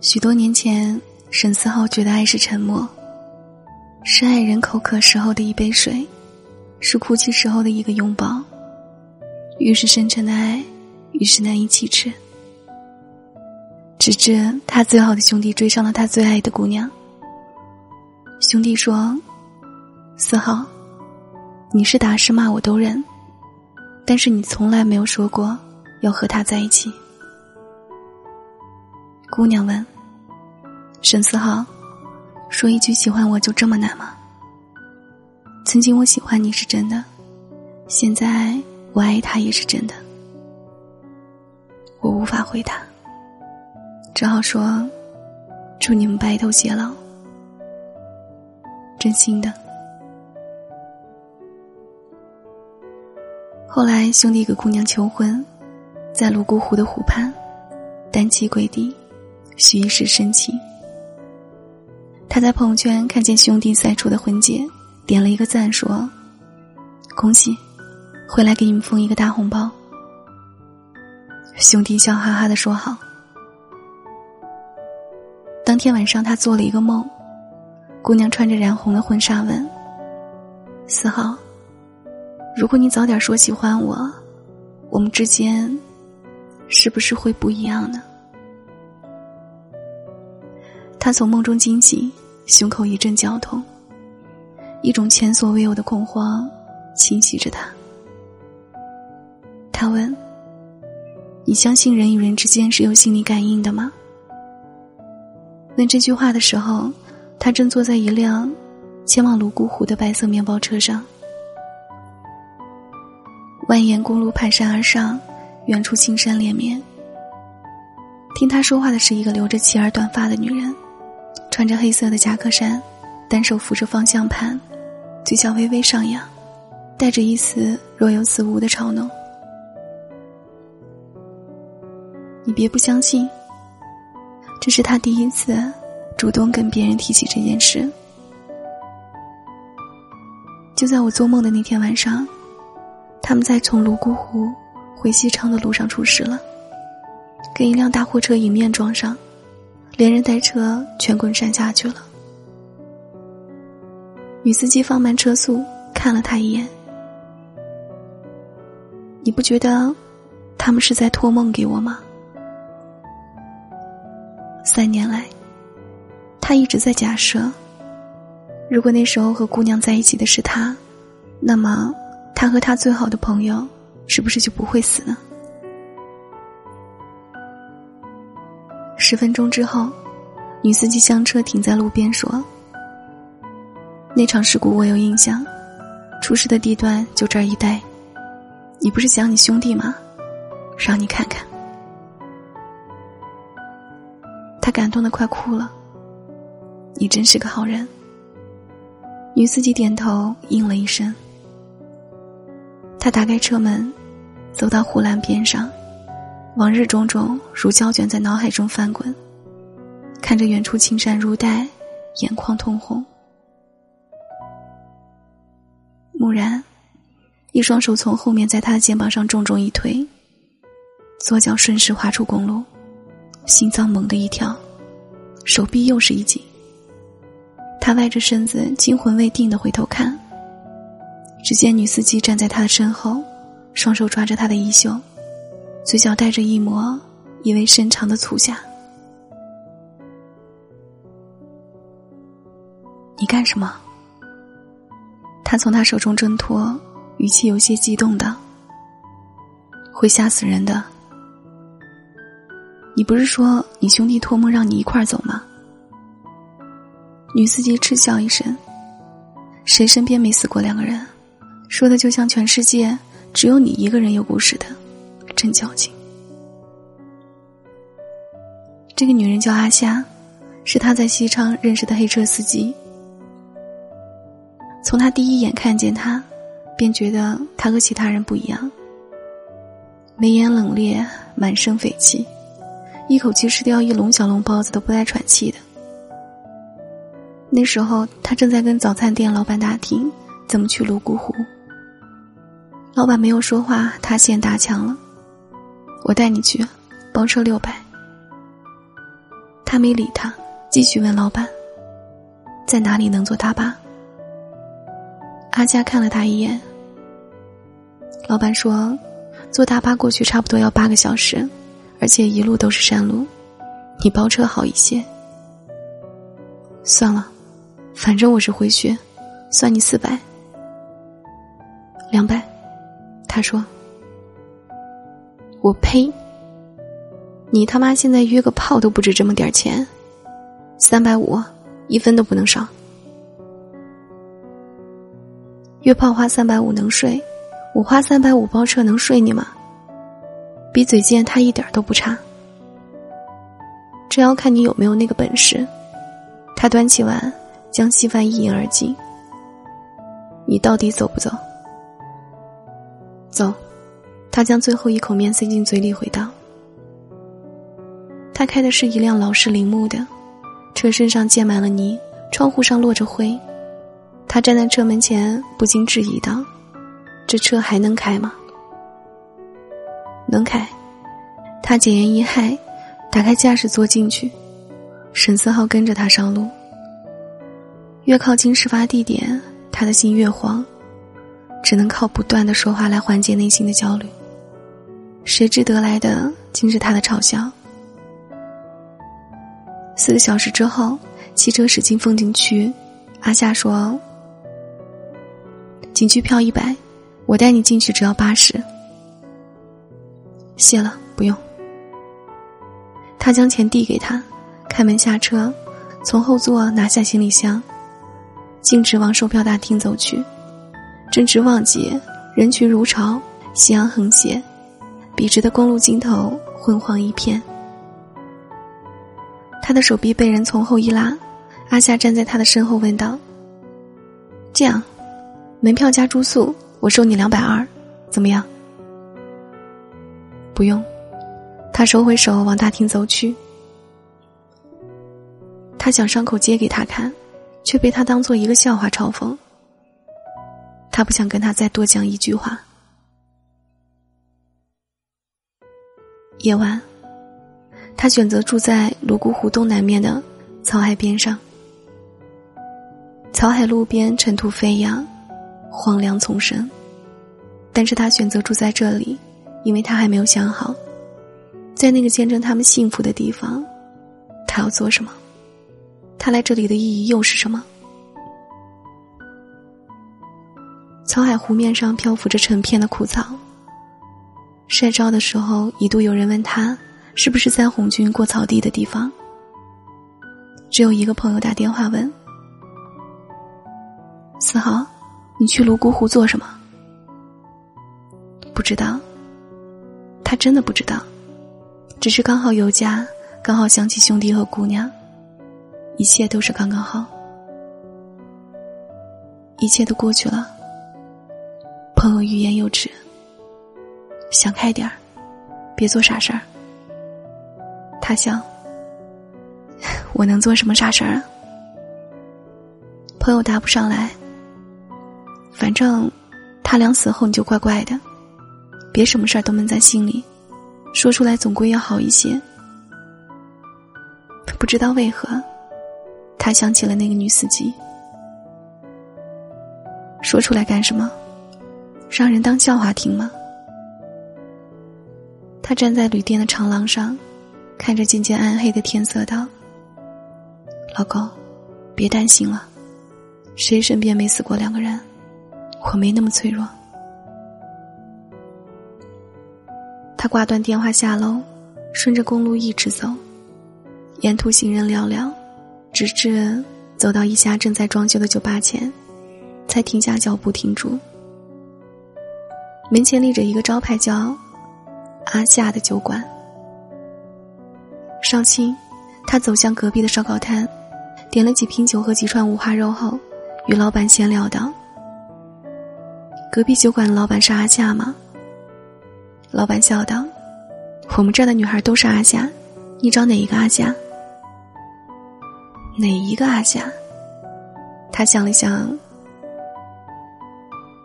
许多年前，沈思浩觉得爱是沉默，是爱人口渴时候的一杯水，是哭泣时候的一个拥抱。越是深沉的爱，越是难以启齿。直至他最好的兄弟追上了他最爱的姑娘。兄弟说：“四浩，你是打是骂我都认，但是你从来没有说过要和他在一起。”姑娘问：“沈思浩，说一句喜欢我就这么难吗？曾经我喜欢你是真的，现在我爱他也是真的。”我无法回答，只好说：“祝你们白头偕老。”真心的。后来兄弟给姑娘求婚，在泸沽湖的湖畔，单膝跪地。许一时深情。他在朋友圈看见兄弟晒出的婚戒，点了一个赞，说：“恭喜，回来给你们封一个大红包。”兄弟笑哈哈的说：“好。”当天晚上，他做了一个梦，姑娘穿着染红的婚纱问：“四号，如果你早点说喜欢我，我们之间是不是会不一样呢？”他从梦中惊醒，胸口一阵绞痛，一种前所未有的恐慌侵袭着他。他问：“你相信人与人之间是有心理感应的吗？”问这句话的时候，他正坐在一辆前往泸沽湖的白色面包车上。蜿蜒公路盘山而上，远处青山连绵。听他说话的是一个留着齐耳短发的女人。穿着黑色的夹克衫，单手扶着方向盘，嘴角微微上扬，带着一丝若有似无的嘲弄。你别不相信，这是他第一次主动跟别人提起这件事。就在我做梦的那天晚上，他们在从泸沽湖回西昌的路上出事了，跟一辆大货车迎面撞上。连人带车全滚山下去了。女司机放慢车速，看了他一眼。你不觉得他们是在托梦给我吗？三年来，他一直在假设，如果那时候和姑娘在一起的是他，那么他和他最好的朋友是不是就不会死呢？十分钟之后，女司机将车停在路边，说：“那场事故我有印象，出事的地段就这儿一带。你不是想你兄弟吗？让你看看。”他感动的快哭了。你真是个好人。女司机点头应了一声。他打开车门，走到护栏边上。往日种种如胶卷在脑海中翻滚，看着远处青山如黛，眼眶通红。蓦然，一双手从后面在他的肩膀上重重一推，左脚顺势滑出公路，心脏猛地一跳，手臂又是一紧。他歪着身子，惊魂未定的回头看，只见女司机站在他的身后，双手抓着他的衣袖。嘴角带着一抹意味深长的促狭。你干什么？他从他手中挣脱，语气有些激动的：“会吓死人的。你不是说你兄弟托梦让你一块儿走吗？”女司机嗤笑一声：“谁身边没死过两个人？说的就像全世界只有你一个人有故事的。”真矫情。这个女人叫阿夏，是他在西昌认识的黑车司机。从他第一眼看见他，便觉得他和其他人不一样。眉眼冷冽，满身匪气，一口气吃掉一笼小笼包子都不带喘气的。那时候，他正在跟早餐店老板打听怎么去泸沽湖。老板没有说话，他先打枪了。我带你去，包车六百。他没理他，继续问老板：“在哪里能坐大巴？”阿佳看了他一眼。老板说：“坐大巴过去差不多要八个小时，而且一路都是山路，你包车好一些。”算了，反正我是回血，算你四百。两百，他说：“我呸！你他妈现在约个炮都不止这么点钱，三百五，一分都不能少。约炮花三百五能睡，我花三百五包车能睡你吗？比嘴贱他一点都不差，这要看你有没有那个本事。”他端起碗，将稀饭一饮而尽。你到底走不走？走。他将最后一口面塞进嘴里，回道：“他开的是一辆老式铃木的，车身上溅满了泥，窗户上落着灰。他站在车门前，不禁质疑道：‘这车还能开吗？’能开。他简言一嗨，打开驾驶座进去。”沈思浩跟着他上路，越靠近事发地点，他的心越慌，只能靠不断的说话来缓解内心的焦虑。谁知得来的竟是他的嘲笑。四个小时之后，汽车驶进风景区，阿夏说：“景区票一百，我带你进去只要八十。”谢了，不用。他将钱递给他。开门下车，从后座拿下行李箱，径直往售票大厅走去。正值旺季，人群如潮，夕阳横斜，笔直的公路尽头昏黄一片。他的手臂被人从后一拉，阿夏站在他的身后问道：“这样，门票加住宿，我收你两百二，怎么样？”不用，他收回手，往大厅走去。他想伤口揭给他看，却被他当做一个笑话嘲讽。他不想跟他再多讲一句话。夜晚，他选择住在泸沽湖东南面的草海边上。草海路边尘土飞扬，荒凉丛生，但是他选择住在这里，因为他还没有想好，在那个见证他们幸福的地方，他要做什么。他来这里的意义又是什么？草海湖面上漂浮着成片的枯草。晒照的时候，一度有人问他是不是在红军过草地的地方。只有一个朋友打电话问：“四号，你去泸沽湖做什么？”不知道。他真的不知道，只是刚好有家，刚好想起兄弟和姑娘。一切都是刚刚好，一切都过去了。朋友欲言又止，想开点儿，别做傻事儿。他想，我能做什么傻事儿啊？朋友答不上来。反正他俩死后你就怪怪的，别什么事儿都闷在心里，说出来总归要好一些。不知道为何。他想起了那个女司机，说出来干什么？让人当笑话听吗？他站在旅店的长廊上，看着渐渐暗黑的天色，道：“老公，别担心了，谁身边没死过两个人？我没那么脆弱。”他挂断电话，下楼，顺着公路一直走，沿途行人寥寥。直至走到一家正在装修的酒吧前，才停下脚步停住。门前立着一个招牌，叫“阿夏”的酒馆。上清，他走向隔壁的烧烤摊，点了几瓶酒和几串五花肉后，与老板闲聊道：“隔壁酒馆的老板是阿夏吗？”老板笑道：“我们这儿的女孩都是阿夏，你找哪一个阿夏？”哪一个阿夏？他想了想，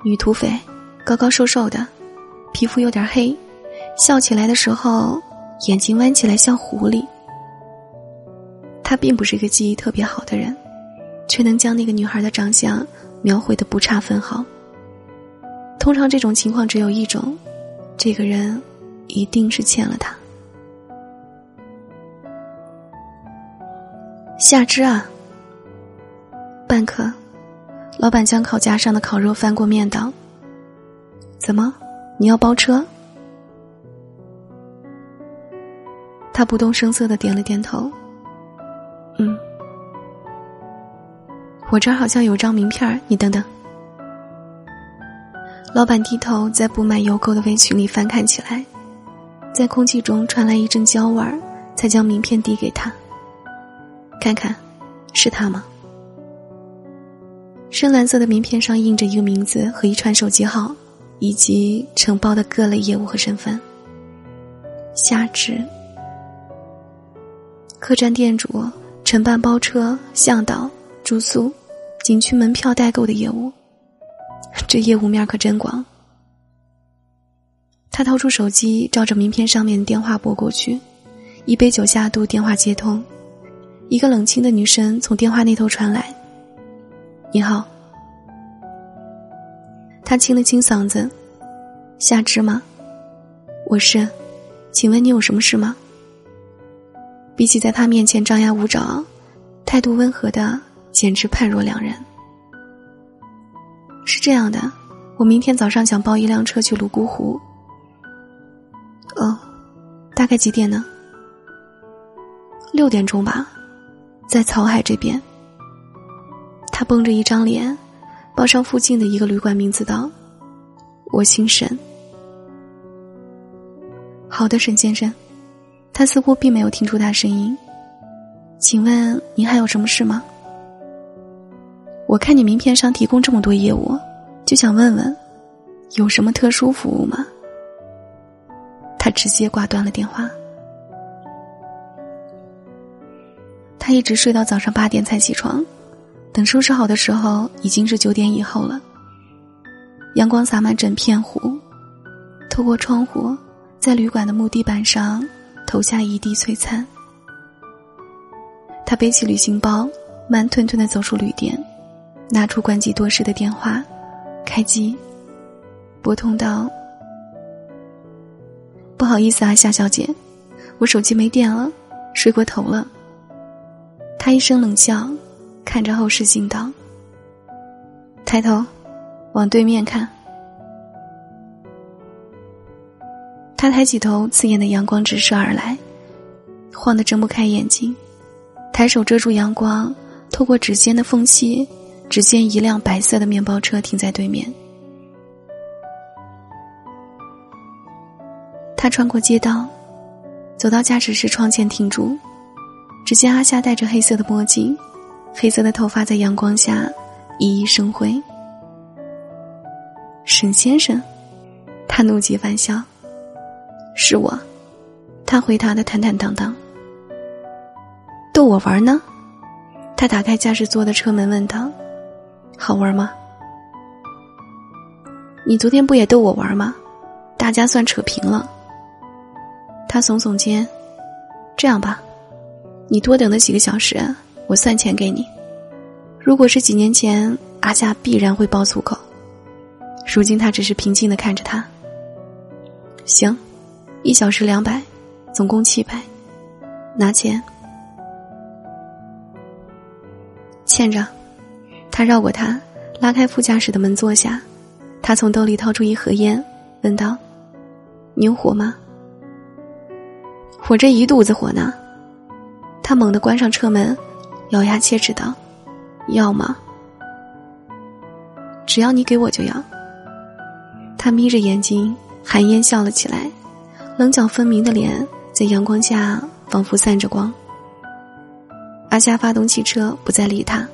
女土匪，高高瘦瘦的，皮肤有点黑，笑起来的时候眼睛弯起来像狐狸。他并不是一个记忆特别好的人，却能将那个女孩的长相描绘的不差分毫。通常这种情况只有一种，这个人一定是欠了他。夏之啊，半刻，老板将烤架上的烤肉翻过面道：“怎么，你要包车？”他不动声色的点了点头。嗯，我这儿好像有张名片你等等。老板低头在布满油垢的围裙里翻看起来，在空气中传来一阵焦味儿，才将名片递给他。看看，是他吗？深蓝色的名片上印着一个名字和一串手机号，以及承包的各类业务和身份。夏至。客栈店主承办包车、向导、住宿、景区门票代购的业务，这业务面可真广。他掏出手机，照着名片上面的电话拨过去，一杯酒下肚，电话接通，一个冷清的女声从电话那头传来：“你好。”他清了清嗓子：“夏至吗？我是，请问你有什么事吗？”比起在他面前张牙舞爪，态度温和的简直判若两人。是这样的，我明天早上想包一辆车去泸沽湖。哦，大概几点呢？六点钟吧，在草海这边。他绷着一张脸，报上附近的一个旅馆名字道：“我姓沈。”好的，沈先生。他似乎并没有听出他声音。请问您还有什么事吗？我看你名片上提供这么多业务，就想问问，有什么特殊服务吗？他直接挂断了电话。他一直睡到早上八点才起床，等收拾好的时候已经是九点以后了。阳光洒满整片湖，透过窗户，在旅馆的木地板上。投下一地璀璨。他背起旅行包，慢吞吞的走出旅店，拿出关机多时的电话，开机，拨通道：“不好意思啊，夏小姐，我手机没电了，睡过头了。”他一声冷笑，看着后视镜道：“抬头，往对面看。”他抬起头，刺眼的阳光直射而来，晃得睁不开眼睛。抬手遮住阳光，透过指尖的缝隙，只见一辆白色的面包车停在对面。他穿过街道，走到驾驶室窗前停住。只见阿夏戴着黑色的墨镜，黑色的头发在阳光下熠熠生辉。沈先生，他怒极反笑。是我，他回答的坦坦荡荡。逗我玩呢？他打开驾驶座的车门问道：“好玩吗？”你昨天不也逗我玩吗？大家算扯平了。他耸耸肩，这样吧，你多等了几个小时，我算钱给你。如果是几年前，阿夏必然会爆粗口。如今他只是平静的看着他。行。一小时两百，总共七百，拿钱。欠着，他绕过他，拉开副驾驶的门坐下。他从兜里掏出一盒烟，问道：“你有火吗？”我这一肚子火呢。他猛地关上车门，咬牙切齿道：“要吗？只要你给我就要。”他眯着眼睛，含烟笑了起来。棱角分明的脸在阳光下仿佛散着光。阿夏发动汽车，不再理他。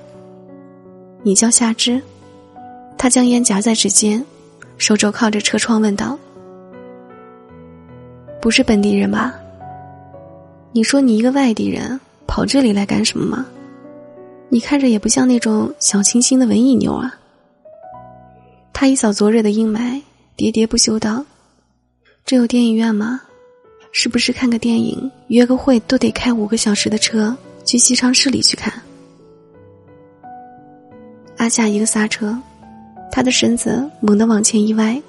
你叫夏之？他将烟夹在指尖，手肘靠着车窗问道：“不是本地人吧？你说你一个外地人跑这里来干什么吗？你看着也不像那种小清新的文艺妞啊。”他一扫昨日的阴霾，喋喋不休道。这有电影院吗？是不是看个电影、约个会都得开五个小时的车，去西昌市里去看。阿夏一个刹车，他的身子猛地往前一歪，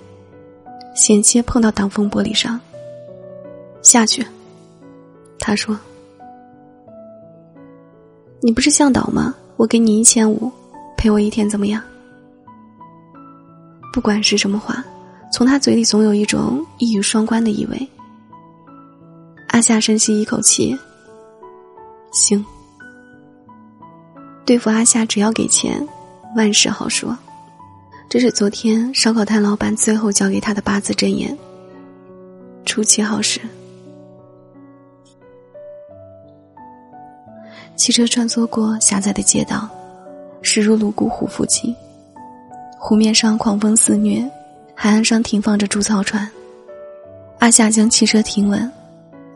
险些碰到挡风玻璃上。下去，他说：“你不是向导吗？我给你一千五，陪我一天怎么样？”不管是什么话，从他嘴里总有一种一语双关的意味。阿夏深吸一口气，行。对付阿夏，只要给钱，万事好说。这是昨天烧烤摊老板最后交给他的八字真言：出奇好事。汽车穿梭过狭窄的街道，驶入泸沽湖附近。湖面上狂风肆虐，海岸上停放着竹草船。阿夏将汽车停稳，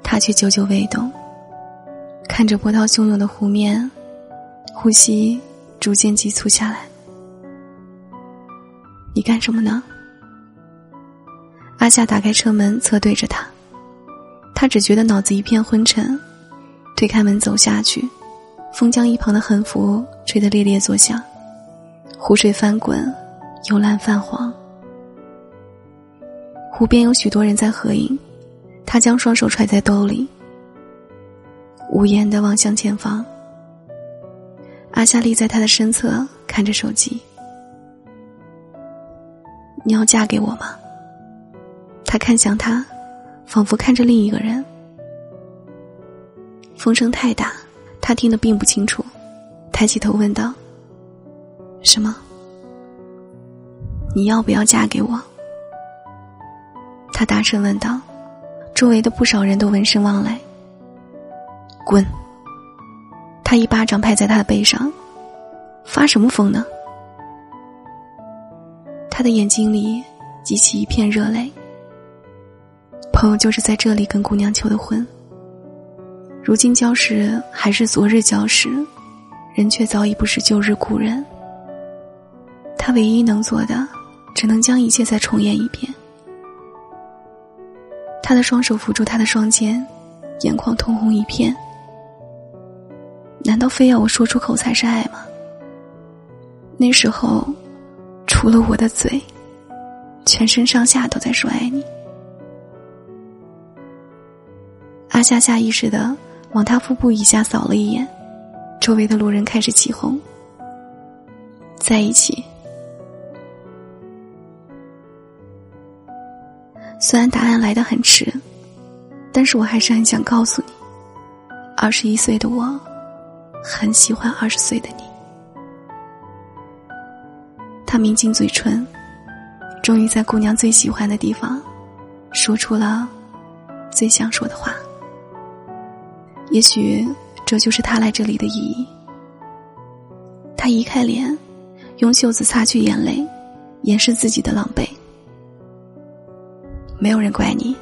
他却久久未动，看着波涛汹涌的湖面，呼吸逐渐急促下来。你干什么呢？阿夏打开车门，侧对着他，他只觉得脑子一片昏沉，推开门走下去，风将一旁的横幅吹得猎猎作响，湖水翻滚。幽蓝泛黄，湖边有许多人在合影。他将双手揣在兜里，无言的望向前方。阿夏立在他的身侧，看着手机。你要嫁给我吗？他看向他，仿佛看着另一个人。风声太大，他听得并不清楚，抬起头问道：“什么？”你要不要嫁给我？他大声问道，周围的不少人都闻声望来。滚！他一巴掌拍在他的背上，发什么疯呢？他的眼睛里激起一片热泪。朋友就是在这里跟姑娘求的婚，如今礁石还是昨日礁石，人却早已不是旧日故人。他唯一能做的。只能将一切再重演一遍。他的双手扶住他的双肩，眼眶通红一片。难道非要我说出口才是爱吗？那时候，除了我的嘴，全身上下都在说爱你。阿夏下意识的往他腹部以下扫了一眼，周围的路人开始起哄。在一起。虽然答案来得很迟，但是我还是很想告诉你，二十一岁的我，很喜欢二十岁的你。他抿紧嘴唇，终于在姑娘最喜欢的地方，说出了最想说的话。也许这就是他来这里的意义。他移开脸，用袖子擦去眼泪，掩饰自己的狼狈。没有人怪你，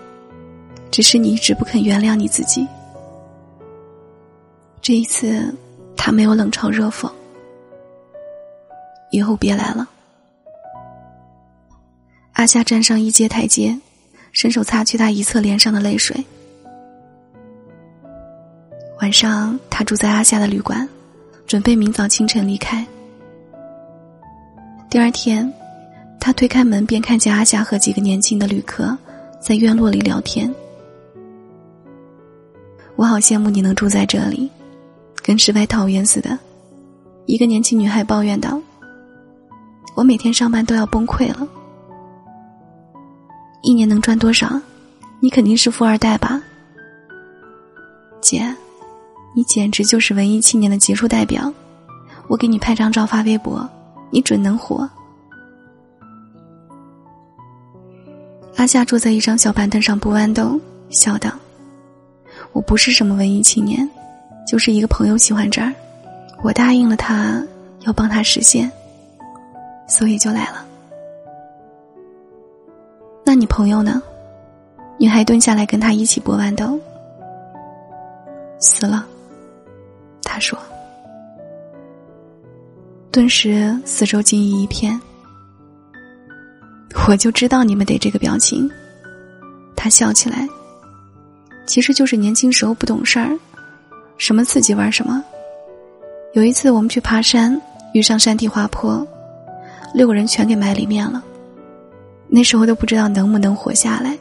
只是你一直不肯原谅你自己。这一次，他没有冷嘲热讽。以后别来了。阿夏站上一阶台阶，伸手擦去他一侧脸上的泪水。晚上，他住在阿夏的旅馆，准备明早清晨离开。第二天，他推开门，便看见阿夏和几个年轻的旅客。在院落里聊天，我好羡慕你能住在这里，跟世外桃源似的。一个年轻女孩抱怨道：“我每天上班都要崩溃了，一年能赚多少？你肯定是富二代吧？”姐，你简直就是文艺青年的杰出代表，我给你拍张照发微博，你准能火。阿夏坐在一张小板凳上不豌豆，笑道：“我不是什么文艺青年，就是一个朋友喜欢这儿，我答应了他要帮他实现，所以就来了。那你朋友呢？”女孩蹲下来跟他一起剥豌豆。死了，他说。顿时四周静谧一片。我就知道你们得这个表情。他笑起来，其实就是年轻时候不懂事儿，什么刺激玩什么，有一次我们去爬山，遇上山体滑坡，六个人全给埋里面了。那时候都不知道能不能活下来，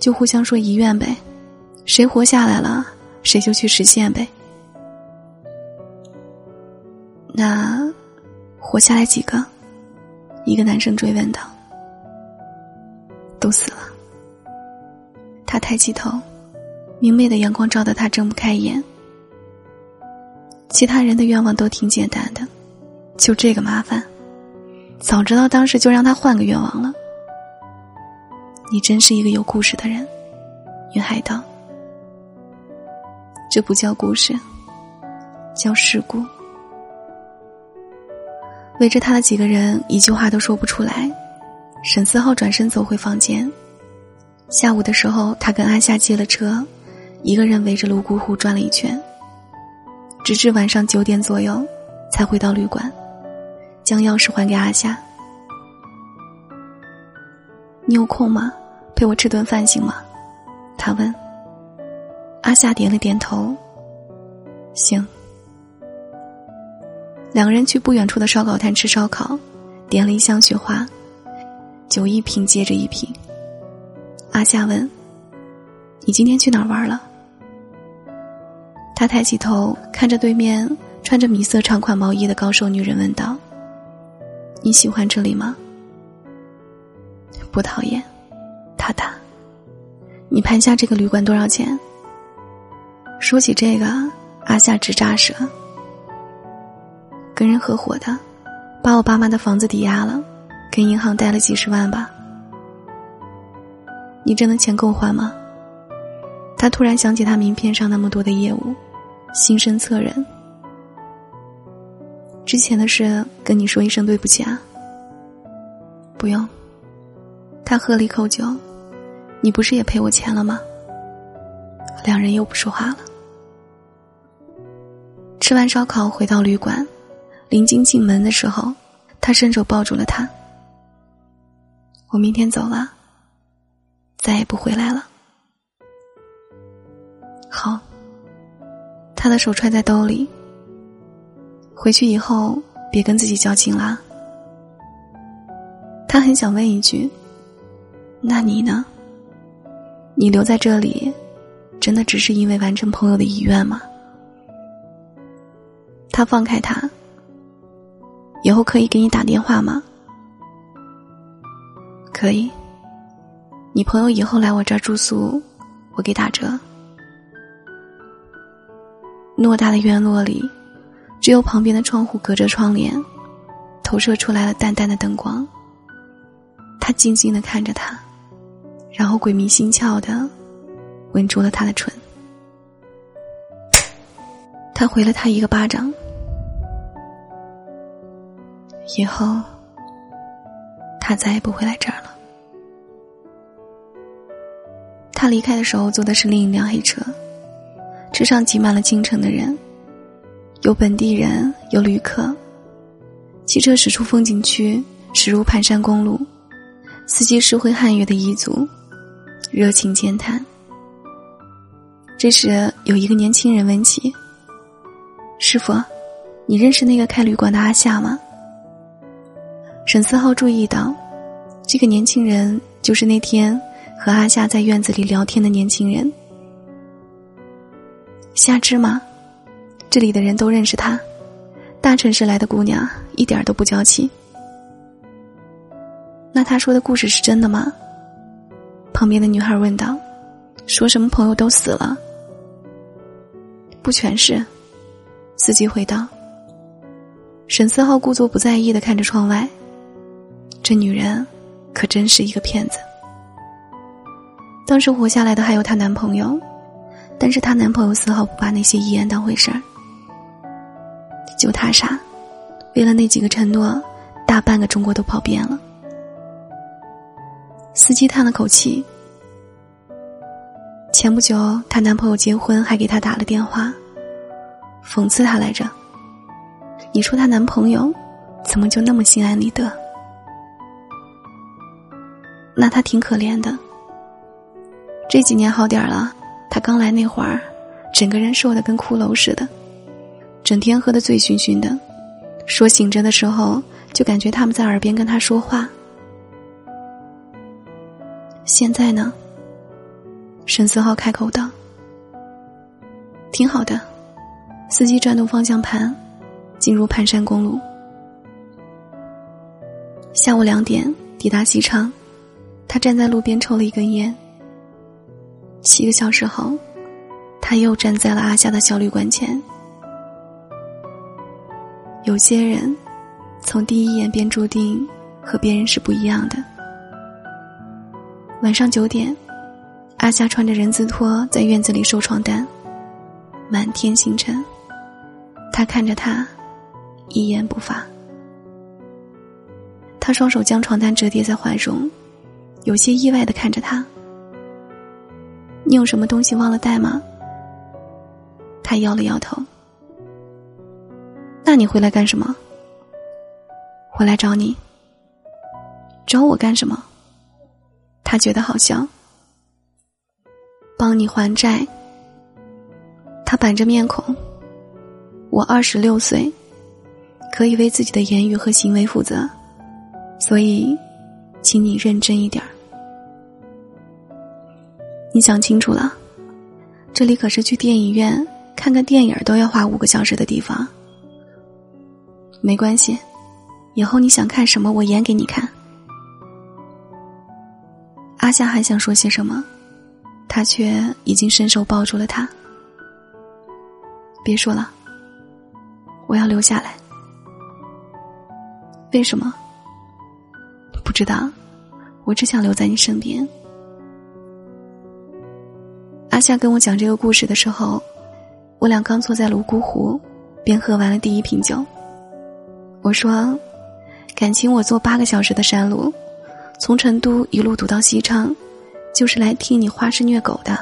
就互相说遗愿呗，谁活下来了，谁就去实现呗。那活下来几个？一个男生追问道。都死了。他抬起头，明媚的阳光照得他睁不开眼。其他人的愿望都挺简单的，就这个麻烦，早知道当时就让他换个愿望了。你真是一个有故事的人，云海道。这不叫故事，叫事故。围着他的几个人一句话都说不出来。沈思浩转身走回房间。下午的时候，他跟阿夏借了车，一个人围着泸沽湖转了一圈，直至晚上九点左右，才回到旅馆，将钥匙还给阿夏。你有空吗？陪我吃顿饭行吗？他问。阿夏点了点头。行。两个人去不远处的烧烤摊吃烧烤，点了一箱雪花，酒一瓶接着一瓶。阿夏问：“你今天去哪儿玩了？”他抬起头看着对面穿着米色长款毛衣的高瘦女人问道：“你喜欢这里吗？”不讨厌，他答。你盘下这个旅馆多少钱？说起这个，阿夏直扎舌。跟人合伙的，把我爸妈的房子抵押了，跟银行贷了几十万吧。你真的钱够还吗？他突然想起他名片上那么多的业务，心生恻忍。之前的事跟你说一声对不起啊。不用。他喝了一口酒，你不是也赔我钱了吗？两人又不说话了。吃完烧烤，回到旅馆，临近进门的时候，他伸手抱住了他。我明天走了，再也不回来了。好。他的手揣在兜里。回去以后别跟自己较劲啦。他很想问一句。那你呢？你留在这里，真的只是因为完成朋友的遗愿吗？他放开他，以后可以给你打电话吗？可以。你朋友以后来我这儿住宿，我给打折。偌大的院落里，只有旁边的窗户隔着窗帘，投射出来了淡淡的灯光。他静静的看着他。然后鬼迷心窍的吻住了他的唇，他回了他一个巴掌。以后，他再也不会来这儿了。他离开的时候坐的是另一辆黑车，车上挤满了进城的人，有本地人，有旅客。汽车驶出风景区，驶入盘山公路，司机是会汉语的彝族。热情健谈。这时，有一个年轻人问起：“师傅，你认识那个开旅馆的阿夏吗？”沈思浩注意到，这个年轻人就是那天和阿夏在院子里聊天的年轻人。夏芝麻，这里的人都认识他。大城市来的姑娘一点都不娇气。那他说的故事是真的吗？旁边的女孩问道：“说什么朋友都死了？”不全是，司机回道。沈思浩故作不在意的看着窗外，这女人可真是一个骗子。当时活下来的还有她男朋友，但是她男朋友丝毫不把那些遗言当回事儿，就她傻，为了那几个承诺，大半个中国都跑遍了。司机叹了口气。前不久，她男朋友结婚，还给她打了电话，讽刺她来着。你说她男朋友怎么就那么心安理得？那他挺可怜的。这几年好点儿了，他刚来那会儿，整个人瘦的跟骷髅似的，整天喝得醉醺醺的，说醒着的时候就感觉他们在耳边跟他说话。现在呢？沈思浩开口道：“挺好的。”司机转动方向盘，进入盘山公路。下午两点抵达西昌，他站在路边抽了一根烟。七个小时后，他又站在了阿夏的小旅馆前。有些人，从第一眼便注定和别人是不一样的。晚上九点，阿夏穿着人字拖在院子里收床单，满天星辰。他看着他，一言不发。他双手将床单折叠在怀中，有些意外的看着他。你有什么东西忘了带吗？他摇了摇头。那你回来干什么？回来找你。找我干什么？他觉得好笑。帮你还债。他板着面孔。我二十六岁，可以为自己的言语和行为负责，所以，请你认真一点儿。你想清楚了，这里可是去电影院看个电影都要花五个小时的地方。没关系，以后你想看什么，我演给你看。阿夏还想说些什么，他却已经伸手抱住了他。别说了，我要留下来。为什么？不知道，我只想留在你身边。阿夏跟我讲这个故事的时候，我俩刚坐在泸沽湖，便喝完了第一瓶酒。我说：“感情我坐八个小时的山路，从成都一路堵到西昌，就是来听你花式虐狗的。”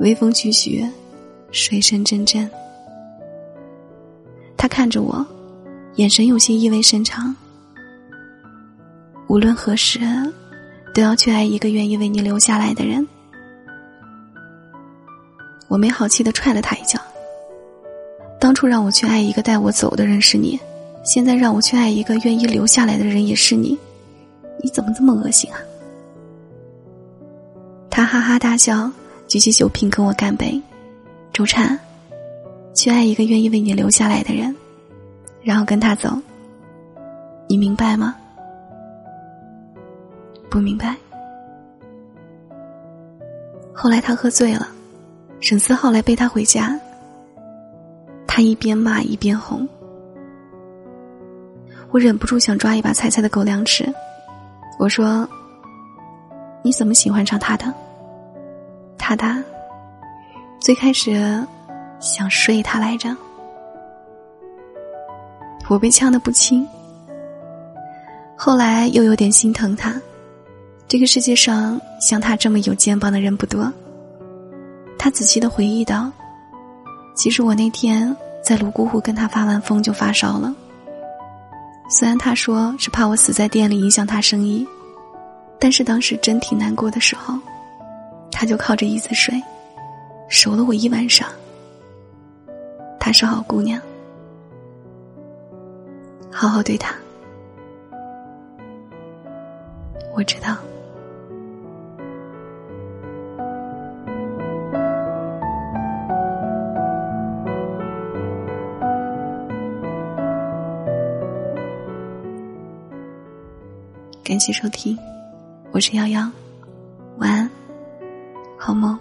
微风徐徐，水声阵阵。他看着我，眼神有些意味深长。无论何时。都要去爱一个愿意为你留下来的人。我没好气的踹了他一脚。当初让我去爱一个带我走的人是你，现在让我去爱一个愿意留下来的人也是你，你怎么这么恶心啊？他哈哈大笑，举起酒瓶跟我干杯。周灿，去爱一个愿意为你留下来的人，然后跟他走。你明白吗？不明白。后来他喝醉了，沈思浩来背他回家。他一边骂一边哄，我忍不住想抓一把菜菜的狗粮吃。我说：“你怎么喜欢上他的？”他他：“最开始想睡他来着。”我被呛得不轻，后来又有点心疼他。这个世界上像他这么有肩膀的人不多。他仔细的回忆道：“其实我那天在泸沽湖跟他发完疯就发烧了。虽然他说是怕我死在店里影响他生意，但是当时真挺难过的时候，他就靠着椅子睡，守了我一晚上。她是好姑娘，好好对她。我知道。”感谢收听，我是瑶瑶，晚安，好梦。